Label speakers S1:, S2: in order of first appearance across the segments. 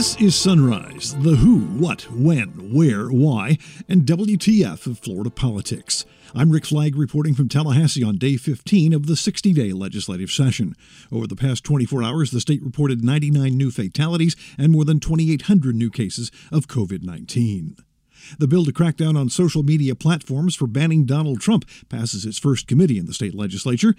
S1: This is Sunrise, the who, what, when, where, why, and WTF of Florida politics. I'm Rick Flagg reporting from Tallahassee on day 15 of the 60 day legislative session. Over the past 24 hours, the state reported 99 new fatalities and more than 2,800 new cases of COVID 19. The bill to crack down on social media platforms for banning Donald Trump passes its first committee in the state legislature.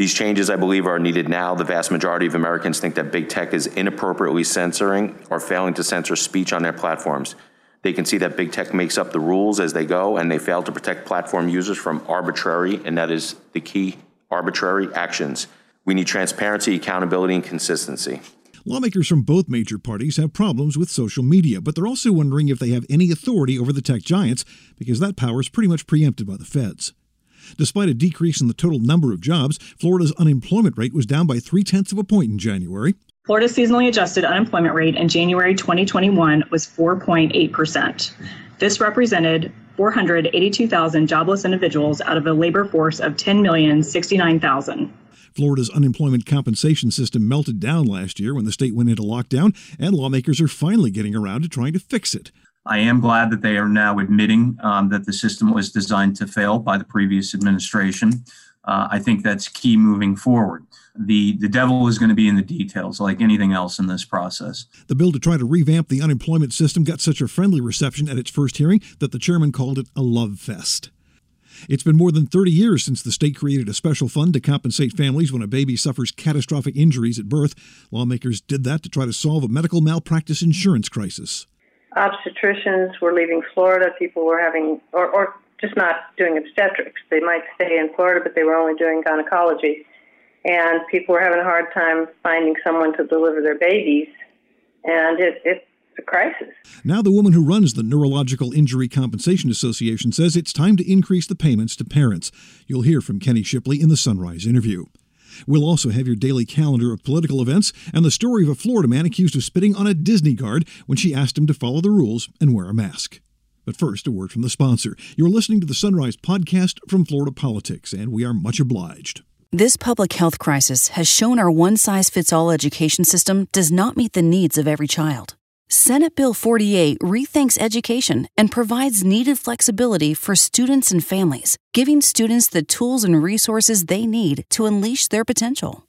S2: These changes, I believe, are needed now. The vast majority of Americans think that big tech is inappropriately censoring or failing to censor speech on their platforms. They can see that big tech makes up the rules as they go, and they fail to protect platform users from arbitrary, and that is the key, arbitrary actions. We need transparency, accountability, and consistency.
S1: Lawmakers from both major parties have problems with social media, but they're also wondering if they have any authority over the tech giants because that power is pretty much preempted by the feds. Despite a decrease in the total number of jobs, Florida's unemployment rate was down by three tenths of a point in January.
S3: Florida's seasonally adjusted unemployment rate in January 2021 was 4.8%. This represented 482,000 jobless individuals out of a labor force of 10,069,000.
S1: Florida's unemployment compensation system melted down last year when the state went into lockdown, and lawmakers are finally getting around to trying to fix it.
S4: I am glad that they are now admitting um, that the system was designed to fail by the previous administration. Uh, I think that's key moving forward. The, the devil is going to be in the details, like anything else in this process.
S1: The bill to try to revamp the unemployment system got such a friendly reception at its first hearing that the chairman called it a love fest. It's been more than 30 years since the state created a special fund to compensate families when a baby suffers catastrophic injuries at birth. Lawmakers did that to try to solve a medical malpractice insurance crisis
S5: obstetricians were leaving Florida. People were having, or, or just not doing obstetrics. They might stay in Florida, but they were only doing gynecology. And people were having a hard time finding someone to deliver their babies. And it, it's a crisis.
S1: Now, the woman who runs the Neurological Injury Compensation Association says it's time to increase the payments to parents. You'll hear from Kenney Shipley in the Sunrise interview. We'll also have your daily calendar of political events and the story of a Florida man accused of spitting on a Disney guard when she asked him to follow the rules and wear a mask. But first, a word from the sponsor. You're listening to the Sunrise podcast from Florida Politics, and we are much obliged.
S6: This public health crisis has shown our one size fits all education system does not meet the needs of every child. Senate Bill 48 rethinks education and provides needed flexibility for students and families, giving students the tools and resources they need to unleash their potential.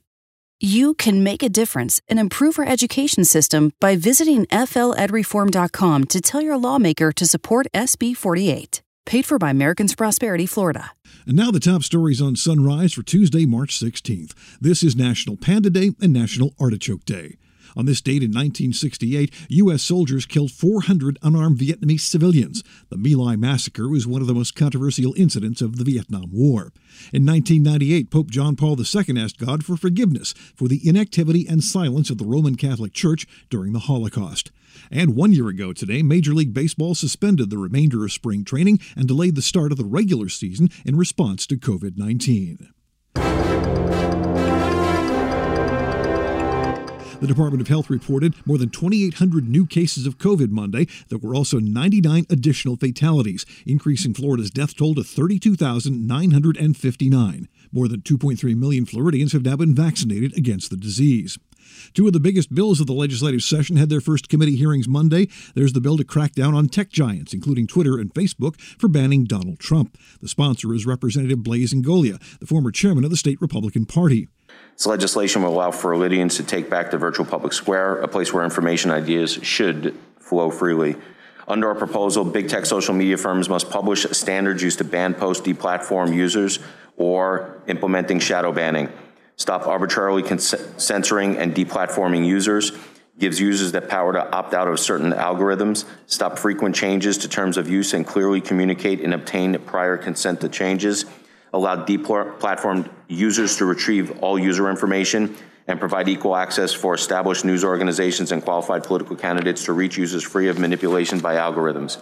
S6: You can make a difference and improve our education system by visiting fledreform.com to tell your lawmaker to support SB 48. Paid for by Americans Prosperity, Florida.
S1: And now the top stories on Sunrise for Tuesday, March 16th. This is National Panda Day and National Artichoke Day. On this date in 1968, U.S. soldiers killed 400 unarmed Vietnamese civilians. The My Lai massacre was one of the most controversial incidents of the Vietnam War. In 1998, Pope John Paul II asked God for forgiveness for the inactivity and silence of the Roman Catholic Church during the Holocaust. And one year ago today, Major League Baseball suspended the remainder of spring training and delayed the start of the regular season in response to COVID 19. The Department of Health reported more than 2,800 new cases of COVID Monday. There were also 99 additional fatalities, increasing Florida's death toll to 32,959. More than 2.3 million Floridians have now been vaccinated against the disease. Two of the biggest bills of the legislative session had their first committee hearings Monday. There's the bill to crack down on tech giants, including Twitter and Facebook, for banning Donald Trump. The sponsor is Representative Blaise Ingoglia, the former chairman of the state Republican Party.
S2: This legislation will allow for Floridians to take back the virtual public square, a place where information ideas should flow freely. Under our proposal, big tech social media firms must publish standards used to ban post deplatform users or implementing shadow banning. Stop arbitrarily censoring and deplatforming users. Gives users the power to opt out of certain algorithms. Stop frequent changes to terms of use and clearly communicate and obtain prior consent to changes allow deplatformed users to retrieve all user information, and provide equal access for established news organizations and qualified political candidates to reach users free of manipulation by algorithms.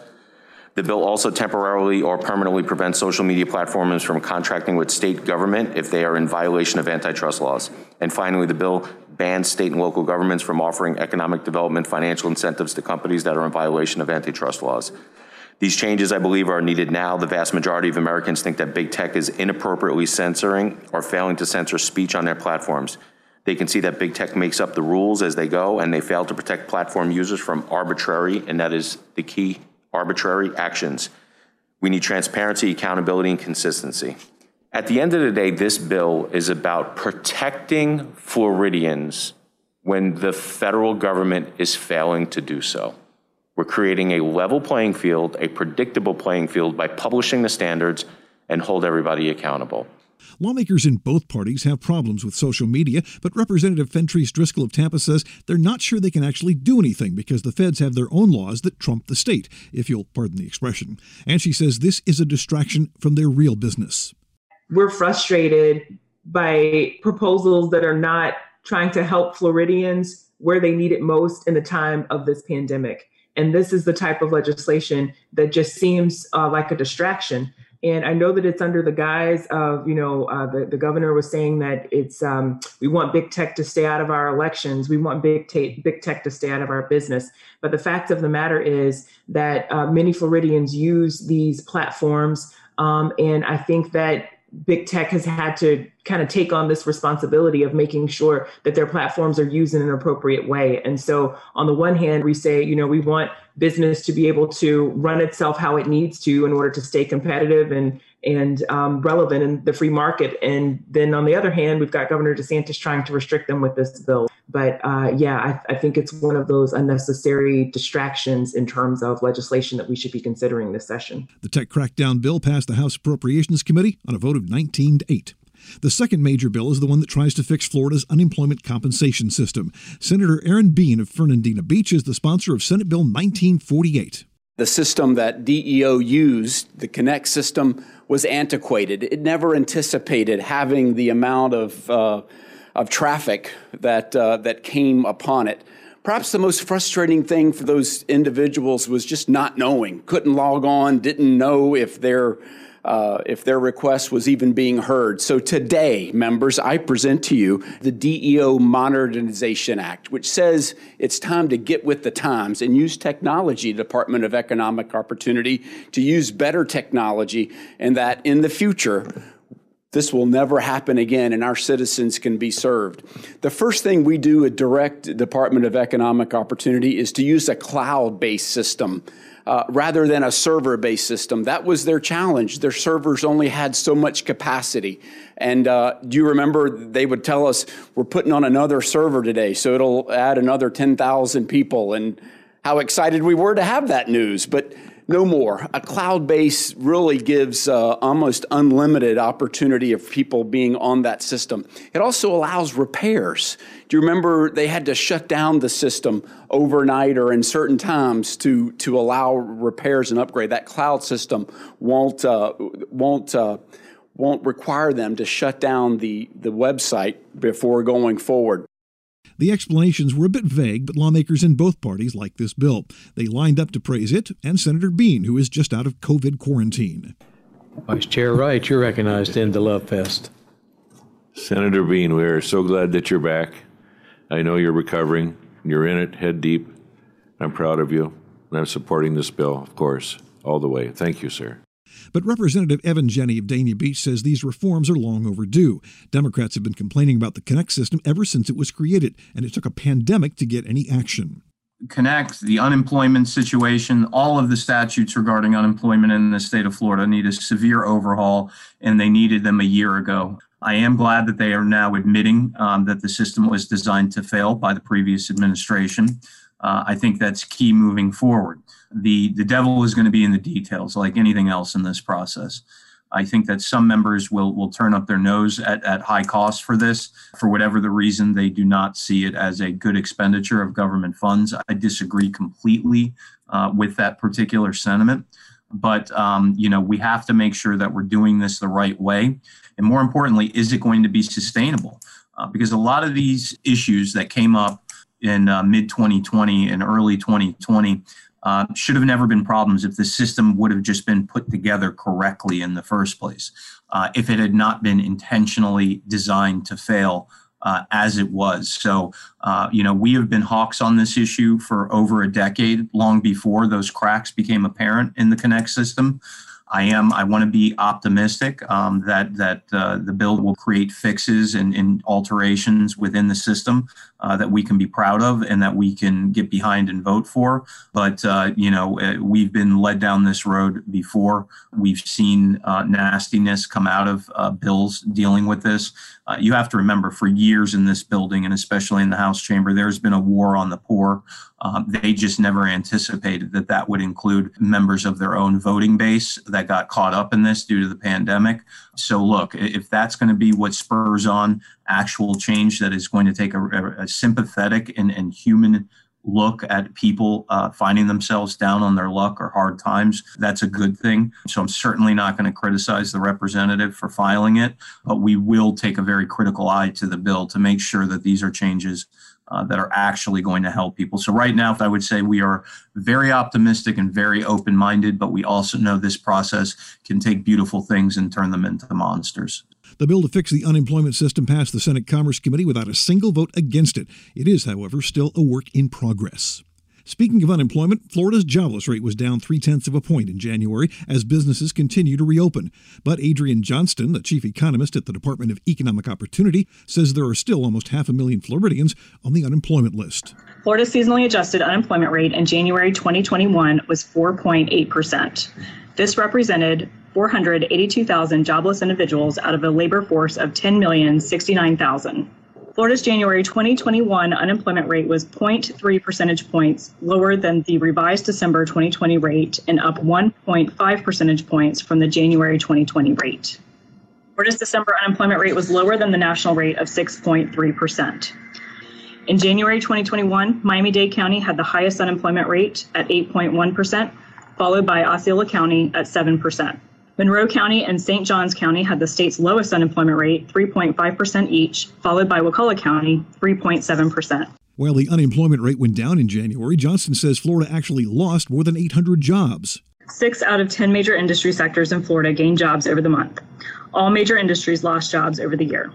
S2: The bill also temporarily or permanently prevents social media platforms from contracting with state government if they are in violation of antitrust laws. And finally, the bill bans state and local governments from offering economic development financial incentives to companies that are in violation of antitrust laws. These changes, I believe, are needed now. The vast majority of Americans think that big tech is inappropriately censoring or failing to censor speech on their platforms. They can see that big tech makes up the rules as they go, and they fail to protect platform users from arbitrary, and that is the key arbitrary actions. We need transparency, accountability, and consistency. At the end of the day, this bill is about protecting Floridians when the federal government is failing to do so. We're creating a level playing field, a predictable playing field by publishing the standards and hold everybody accountable.
S1: Lawmakers in both parties have problems with social media, but Representative Fentrice Driskell of Tampa says they're not sure they can actually do anything because the feds have their own laws that trump the state, if you'll pardon the expression. And she says this is a distraction from their real business.
S7: We're frustrated by proposals that are not trying to help Floridians where they need it most in the time of this pandemic. And this is the type of legislation that just seems uh, like a distraction. And I know that it's under the guise of, you know, uh, the, the governor was saying that it's um, we want big tech to stay out of our elections. We want big, ta- big tech to stay out of our business. But the fact of the matter is that uh, many Floridians use these platforms. Um, and I think that big tech has had to kind of take on this responsibility of making sure that their platforms are used in an appropriate way. And so, on the one hand, we say, you know, we want business to be able to run itself how it needs to in order to stay competitive and and um, relevant in the free market. And then on the other hand, we've got Governor DeSantis trying to restrict them with this bill. But uh, yeah, I, I think it's one of those unnecessary distractions in terms of legislation that we should be considering this session.
S1: The tech crackdown bill passed the House Appropriations Committee on a vote of 19 to 8. The second major bill is the one that tries to fix Florida's unemployment compensation system. Senator Aaron Bean of Fernandina Beach is the sponsor of Senate Bill 1948.
S8: The system that DEO used, the Connect system, was antiquated. It never anticipated having the amount of, uh, of traffic that, uh, that came upon it. Perhaps the most frustrating thing for those individuals was just not knowing, couldn't log on, didn't know if their uh, if their request was even being heard. So today, members, I present to you the DEO Modernization Act, which says it's time to get with the times and use technology, Department of Economic Opportunity, to use better technology, and that in the future, this will never happen again and our citizens can be served. The first thing we do at Direct Department of Economic Opportunity is to use a cloud based system uh, rather than a server based system. That was their challenge. Their servers only had so much capacity. And uh, do you remember they would tell us, we're putting on another server today, so it'll add another 10,000 people. And how excited we were to have that news. But no more. A cloud base really gives uh, almost unlimited opportunity of people being on that system. It also allows repairs. Do you remember they had to shut down the system overnight or in certain times to to allow repairs and upgrade? That cloud system won't uh, won't. Uh, won't require them to shut down the, the website before going forward.
S1: The explanations were a bit vague, but lawmakers in both parties like this bill. They lined up to praise it and Senator Bean, who is just out of COVID quarantine.
S9: Vice Chair Wright, you're recognized in the Love Fest.
S10: Senator Bean, we are so glad that you're back. I know you're recovering. You're in it head deep. I'm proud of you. And I'm supporting this bill, of course, all the way. Thank you, sir.
S1: But Representative Evan Jenne of Dania Beach says these reforms are long overdue. Democrats have been complaining about the Connect system ever since it was created, and it took a pandemic to get any action.
S4: Connect, the unemployment situation, all of the statutes regarding unemployment in the state of Florida need a severe overhaul, and they needed them a year ago. I am glad that they are now admitting um, that the system was designed to fail by the previous administration. Uh, I think that's key moving forward the the devil is going to be in the details, like anything else in this process. I think that some members will will turn up their nose at, at high cost for this for whatever the reason they do not see it as a good expenditure of government funds. I disagree completely uh, with that particular sentiment. But um, you know we have to make sure that we're doing this the right way, and more importantly, is it going to be sustainable? Uh, because a lot of these issues that came up in uh, mid 2020 and early 2020 uh, should have never been problems if the system would have just been put together correctly in the first place. Uh, if it had not been intentionally designed to fail uh, as it was. So, uh, you know, we have been hawks on this issue for over a decade, long before those cracks became apparent in the Connect system. I am. I want to be optimistic um, that that uh, the bill will create fixes and, and alterations within the system uh, that we can be proud of and that we can get behind and vote for. But uh, you know, uh, we've been led down this road before. We've seen uh, nastiness come out of uh, bills dealing with this. you have to remember, for years in this building and especially in the House chamber, there's been a war on the poor. Um, they just never anticipated that that would include members of their own voting base that got caught up in this due to the pandemic. So, look, if that's going to be what spurs on actual change that is going to take a, a sympathetic and, and human look at people uh, finding themselves down on their luck or hard times, that's a good thing. So I'm certainly not going to criticize the representative for filing it, but we will take a very critical eye to the bill to make sure that these are changes uh, that are actually going to help people. So, right now, I would say we are very optimistic and very open minded, but we also know this process can take beautiful things and turn them into monsters.
S1: The bill to fix the unemployment system passed the Senate Commerce Committee without a single vote against it. It is, however, still a work in progress. Speaking of unemployment, Florida's jobless rate was down three tenths of a point in January as businesses continue to reopen. But Adrienne Johnston, the chief economist at the Department of Economic Opportunity, says there are still almost half a million Floridians on the unemployment list.
S3: Florida's seasonally adjusted unemployment rate in January 2021 was 4.8%. This represented 482,000 jobless individuals out of a labor force of 10,069,000. Florida's January 2021 unemployment rate was 0.3 percentage points lower than the revised December 2020 rate and up 1.5 percentage points from the January 2020 rate. Florida's December unemployment rate was lower than the national rate of 6.3%. In January 2021, Miami Dade County had the highest unemployment rate at 8.1%, followed by Osceola County at 7%. Monroe County and St. Johns County had the state's lowest unemployment rate, 3.5% each, followed by Wakulla County, 3.7%.
S1: While the unemployment rate went down in January, Johnston says Florida actually lost more than 800 jobs.
S3: Six out of 10 major industry sectors in Florida gained jobs over the month. All major industries lost jobs over the year.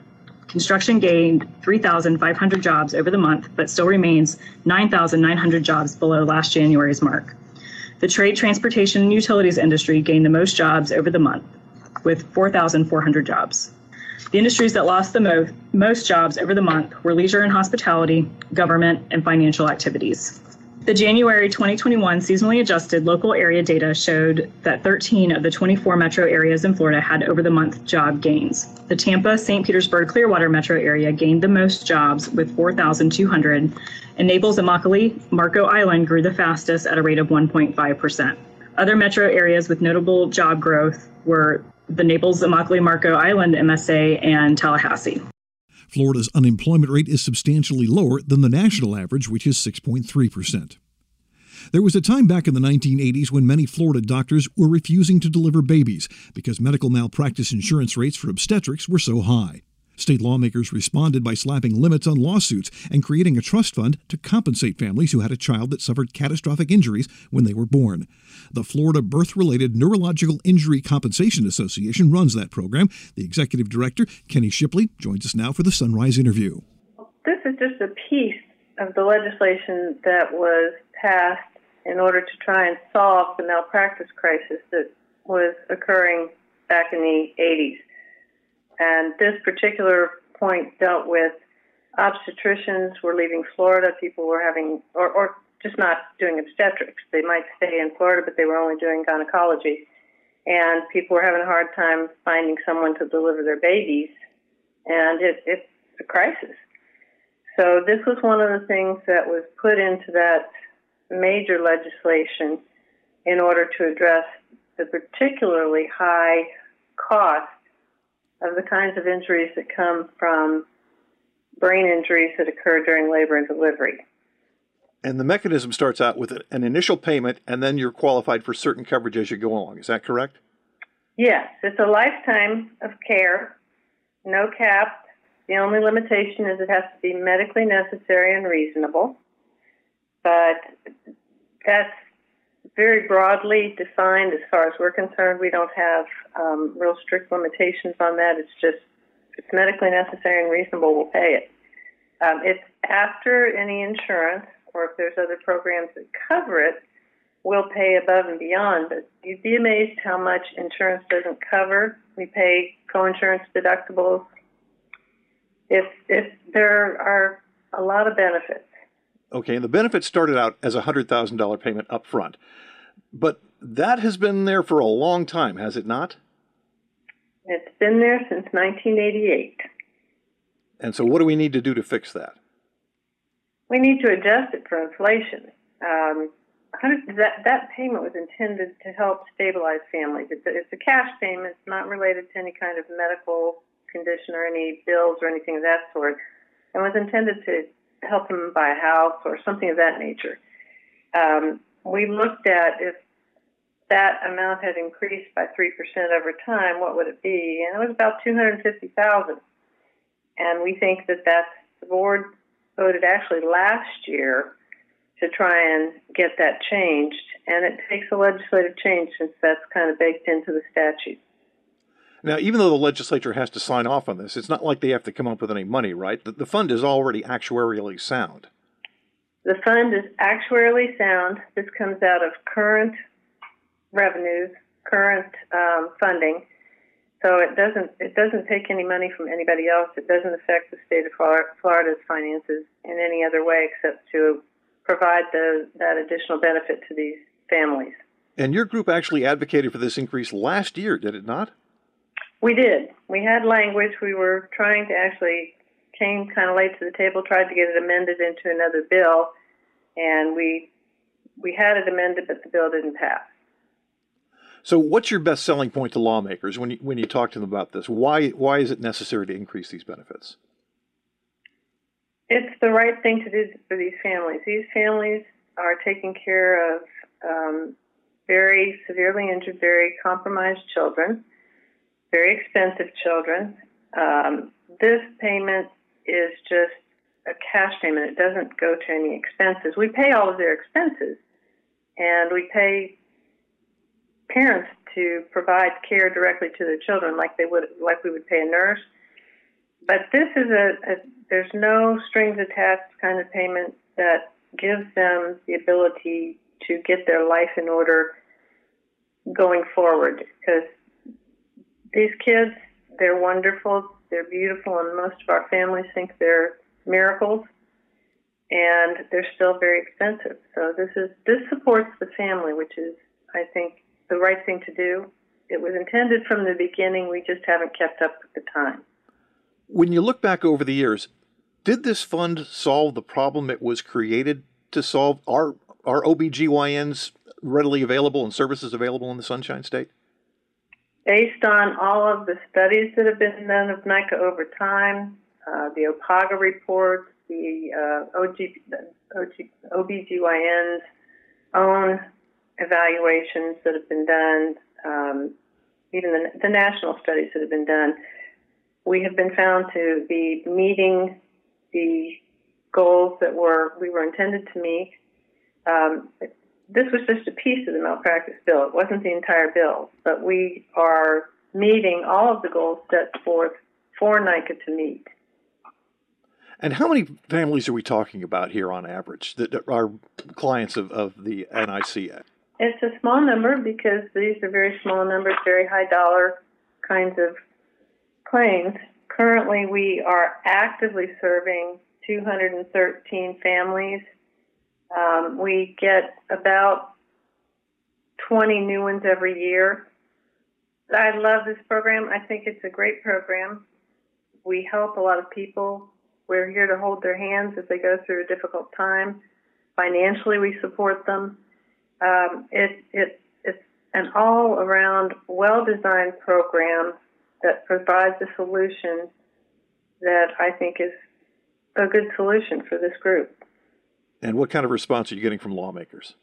S3: Construction gained 3,500 jobs over the month, but still remains 9,900 jobs below last January's mark. The trade, transportation, and utilities industry gained the most jobs over the month, with 4,400 jobs. The industries that lost the mo- most jobs over the month were leisure and hospitality, government, and financial activities. The January 2021 seasonally adjusted local area data showed that 13 of the 24 metro areas in Florida had over the month job gains. The Tampa, St. Petersburg, Clearwater metro area gained the most jobs with 4,200, and Naples and Immokalee, Marco Island grew the fastest at a rate of 1.5%. Other metro areas with notable job growth were the Naples, Immokalee, Marco Island MSA, and Tallahassee.
S1: Florida's unemployment rate is substantially lower than the national average, which is 6.3%. There was a time back in the 1980s when many Florida doctors were refusing to deliver babies because medical malpractice insurance rates for obstetrics were so high. State lawmakers responded by slapping limits on lawsuits and creating a trust fund to compensate families who had a child that suffered catastrophic injuries when they were born. The Florida Birth Related Neurological Injury Compensation Association runs that program. The executive director, Kenney Shipley, joins us now for the Sunrise interview.
S5: This is just a piece of the legislation that was passed in order to try and solve the malpractice crisis that was occurring back in the 80s. And this particular point dealt with obstetricians were leaving Florida. People were having, or, or just not doing obstetrics. They might stay in Florida, but they were only doing gynecology. And people were having a hard time finding someone to deliver their babies. And it, it's a crisis. So this was one of the things that was put into that major legislation in order to address the particularly high cost of the kinds of injuries that come from brain injuries that occur during labor and delivery.
S11: And the mechanism starts out with an initial payment, and then you're qualified for certain coverage as you go along. Is that correct?
S5: Yes, it's a lifetime of care, no cap. The only limitation is it has to be medically necessary and reasonable. But that's very broadly defined as far as we're concerned. We don't have um, real strict limitations on that. It's just if it's medically necessary and reasonable, we'll pay it. Um, it's after any insurance or if there's other programs that cover it, we'll pay above and beyond. But you'd be amazed how much insurance doesn't cover. We pay co-insurance deductibles. If if there are a lot of benefits.
S11: Okay, and the benefit started out as a hundred thousand dollar payment up front, but that has been there for a long time, has it not?
S5: It's been there since 1988.
S11: And so, what do we need to do to fix that?
S5: We need to adjust it for inflation. Um, that that payment was intended to help stabilize families. It's a, it's a cash payment. It's not related to any kind of medical condition or any bills or anything of that sort, and was intended to help them buy a house or something of that nature. Um, we looked at if that amount had increased by 3% over time, what would it be? And it was about 250000 And we think that that's, the board voted actually last year to try and get that changed. And it takes a legislative change since that's kind of baked into the statute.
S11: Now, even though the legislature has to sign off on this, it's not like they have to come up with any money, right? The, the fund is already actuarially sound.
S5: The fund is actuarially sound. This comes out of current revenues, current um, funding. So it doesn't it doesn't take any money from anybody else. It doesn't affect the state of Florida's finances in any other way except to provide the, that additional benefit to these families.
S11: And your group actually advocated for this increase last year, did it not?
S5: We did. We had language. We were trying to actually came kind of late to the table, tried to get it amended into another bill, and we we had it amended, but the bill didn't pass.
S11: So, what's your best selling point to lawmakers when you, when you talk to them about this? Why why is it necessary to increase these benefits?
S5: It's the right thing to do for these families. These families are taking care of um, very severely injured, very compromised children, very expensive children. Um, this payment is just a cash payment. It doesn't go to any expenses. We pay all of their expenses, and we pay parents to provide care directly to their children, like they would, like we would pay a nurse. But this is a, a there's no strings attached kind of payment that gives them the ability to get their life in order going forward. Because these kids, they're wonderful, they're beautiful, and most of our families think they're miracles. And they're still very expensive. So this is this supports the family, which is, I think, the right thing to do. It was intended from the beginning. We just haven't kept up with the time.
S11: When you look back over the years, did this fund solve the problem it was created to solve? Are, are OBGYNs readily available and services available in the Sunshine State?
S5: Based on all of the studies that have been done of NICA over time, uh, the OPAGA reports, the uh, OG, OG, OBGYN's own evaluations that have been done, um, even the, the, national studies that have been done, we have been found to be meeting the goals that were we were intended to meet. Um, this was just a piece of the malpractice bill. It wasn't the entire bill, but we are meeting all of the goals set forth for NICA to meet.
S11: And how many families are we talking about here on average that are clients of, of the NICA?
S5: It's a small number because these are very small numbers, very high dollar kinds of claims. Currently, we are actively serving 213 families. Um, we get about 20 new ones every year. I love this program. I think it's a great program. We help a lot of people. We're here to hold their hands as they go through a difficult time. Financially, we support them um, it, it, it's an all around, well designed program that provides a solution that I think is a good solution for this group.
S11: And what kind of response are you getting from lawmakers?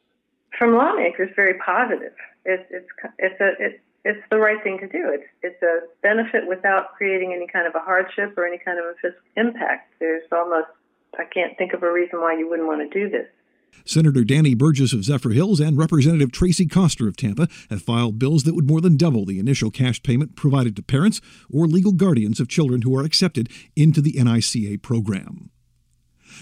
S5: From lawmakers, very positive. It's it's it's a it, it's the right thing to do. It's it's a benefit without creating any kind of a hardship or any kind of a fiscal impact. There's almost I can't think of a reason why you wouldn't want to do this.
S1: Senator Danny Burgess of Zephyrhills and Representative Traci Koster of Tampa have filed bills that would more than double the initial cash payment provided to parents or legal guardians of children who are accepted into the NICA program.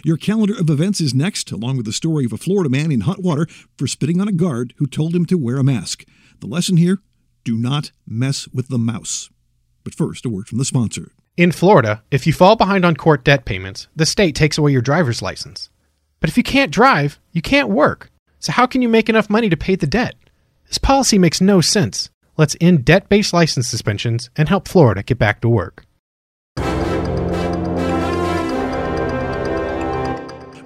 S1: Your calendar of events is next, along with the story of a Florida man in hot water for spitting on a guard who told him to wear a mask. The lesson here do not mess with the mouse. But first, a word from the sponsor.
S12: In Florida, if you fall behind on court debt payments, the state takes away your driver's license. But if you can't drive, you can't work. So, how can you make enough money to pay the debt? This policy makes no sense. Let's end debt based license suspensions and help Florida get back to work.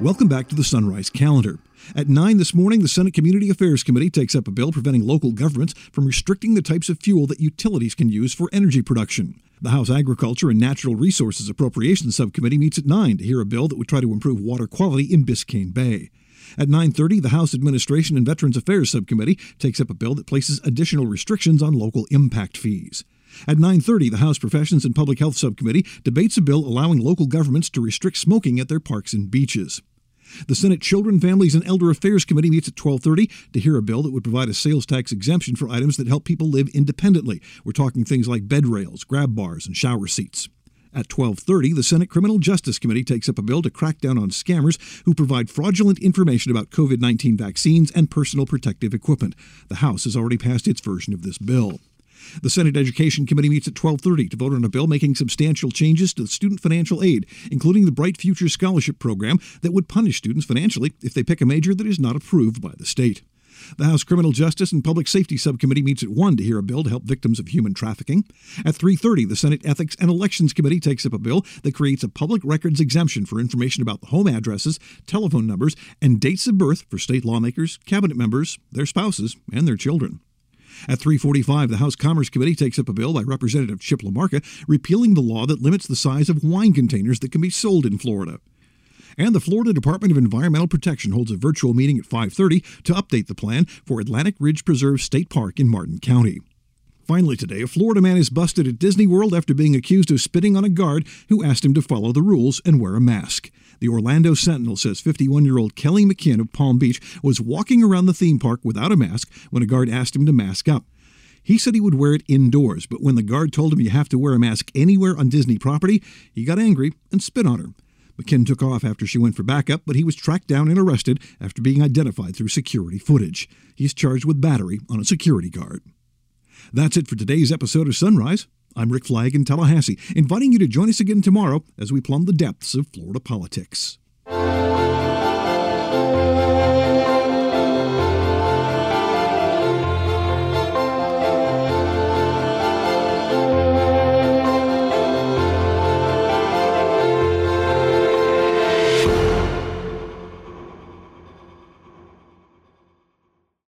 S1: Welcome back to the Sunrise Calendar. At 9 this morning, the Senate Community Affairs Committee takes up a bill preventing local governments from restricting the types of fuel that utilities can use for energy production. The House Agriculture and Natural Resources Appropriations Subcommittee meets at 9 to hear a bill that would try to improve water quality in Biscayne Bay. At 9:30, the House Administration and Veterans Affairs Subcommittee takes up a bill that places additional restrictions on local impact fees. At 9:30, the House Professions and Public Health Subcommittee debates a bill allowing local governments to restrict smoking at their parks and beaches. The Senate Children, Families, and Elder Affairs Committee meets at 12:30 to hear a bill that would provide a sales tax exemption for items that help people live independently. We're talking things like bed rails, grab bars, and shower seats. At 12:30, the Senate Criminal Justice Committee takes up a bill to crack down on scammers who provide fraudulent information about COVID-19 vaccines and personal protective equipment. The House has already passed its version of this bill. The Senate Education Committee meets at 12:30 to vote on a bill making substantial changes to the student financial aid, including the Bright Future Scholarship Program that would punish students financially if they pick a major that is not approved by the state. The House Criminal Justice and Public Safety Subcommittee meets at 1 to hear a bill to help victims of human trafficking. At 3:30, the Senate Ethics and Elections Committee takes up a bill that creates a public records exemption for information about the home addresses, telephone numbers, and dates of birth for state lawmakers, cabinet members, their spouses, and their children. At 345, the House Commerce Committee takes up a bill by Representative Chip LaMarca repealing the law that limits the size of wine containers that can be sold in Florida. And the Florida Department of Environmental Protection holds a virtual meeting at 5:30 to update the plan for Atlantic Ridge Preserve State Park in Martin County. Finally today, a Florida man is busted at Disney World after being accused of spitting on a guard who asked him to follow the rules and wear a mask. The Orlando Sentinel says 51-year-old Kelly McKinn of Palm Beach was walking around the theme park without a mask when a guard asked him to mask up. He said he would wear it indoors, but when the guard told him you have to wear a mask anywhere on Disney property, he got angry and spit on her. McKinn took off after she went for backup, but he was tracked down and arrested after being identified through security footage. He's charged with battery on a security guard. That's it for today's episode of Sunrise. I'm Rick Flagg in Tallahassee, inviting you to join us again tomorrow as we plumb the depths of Florida politics.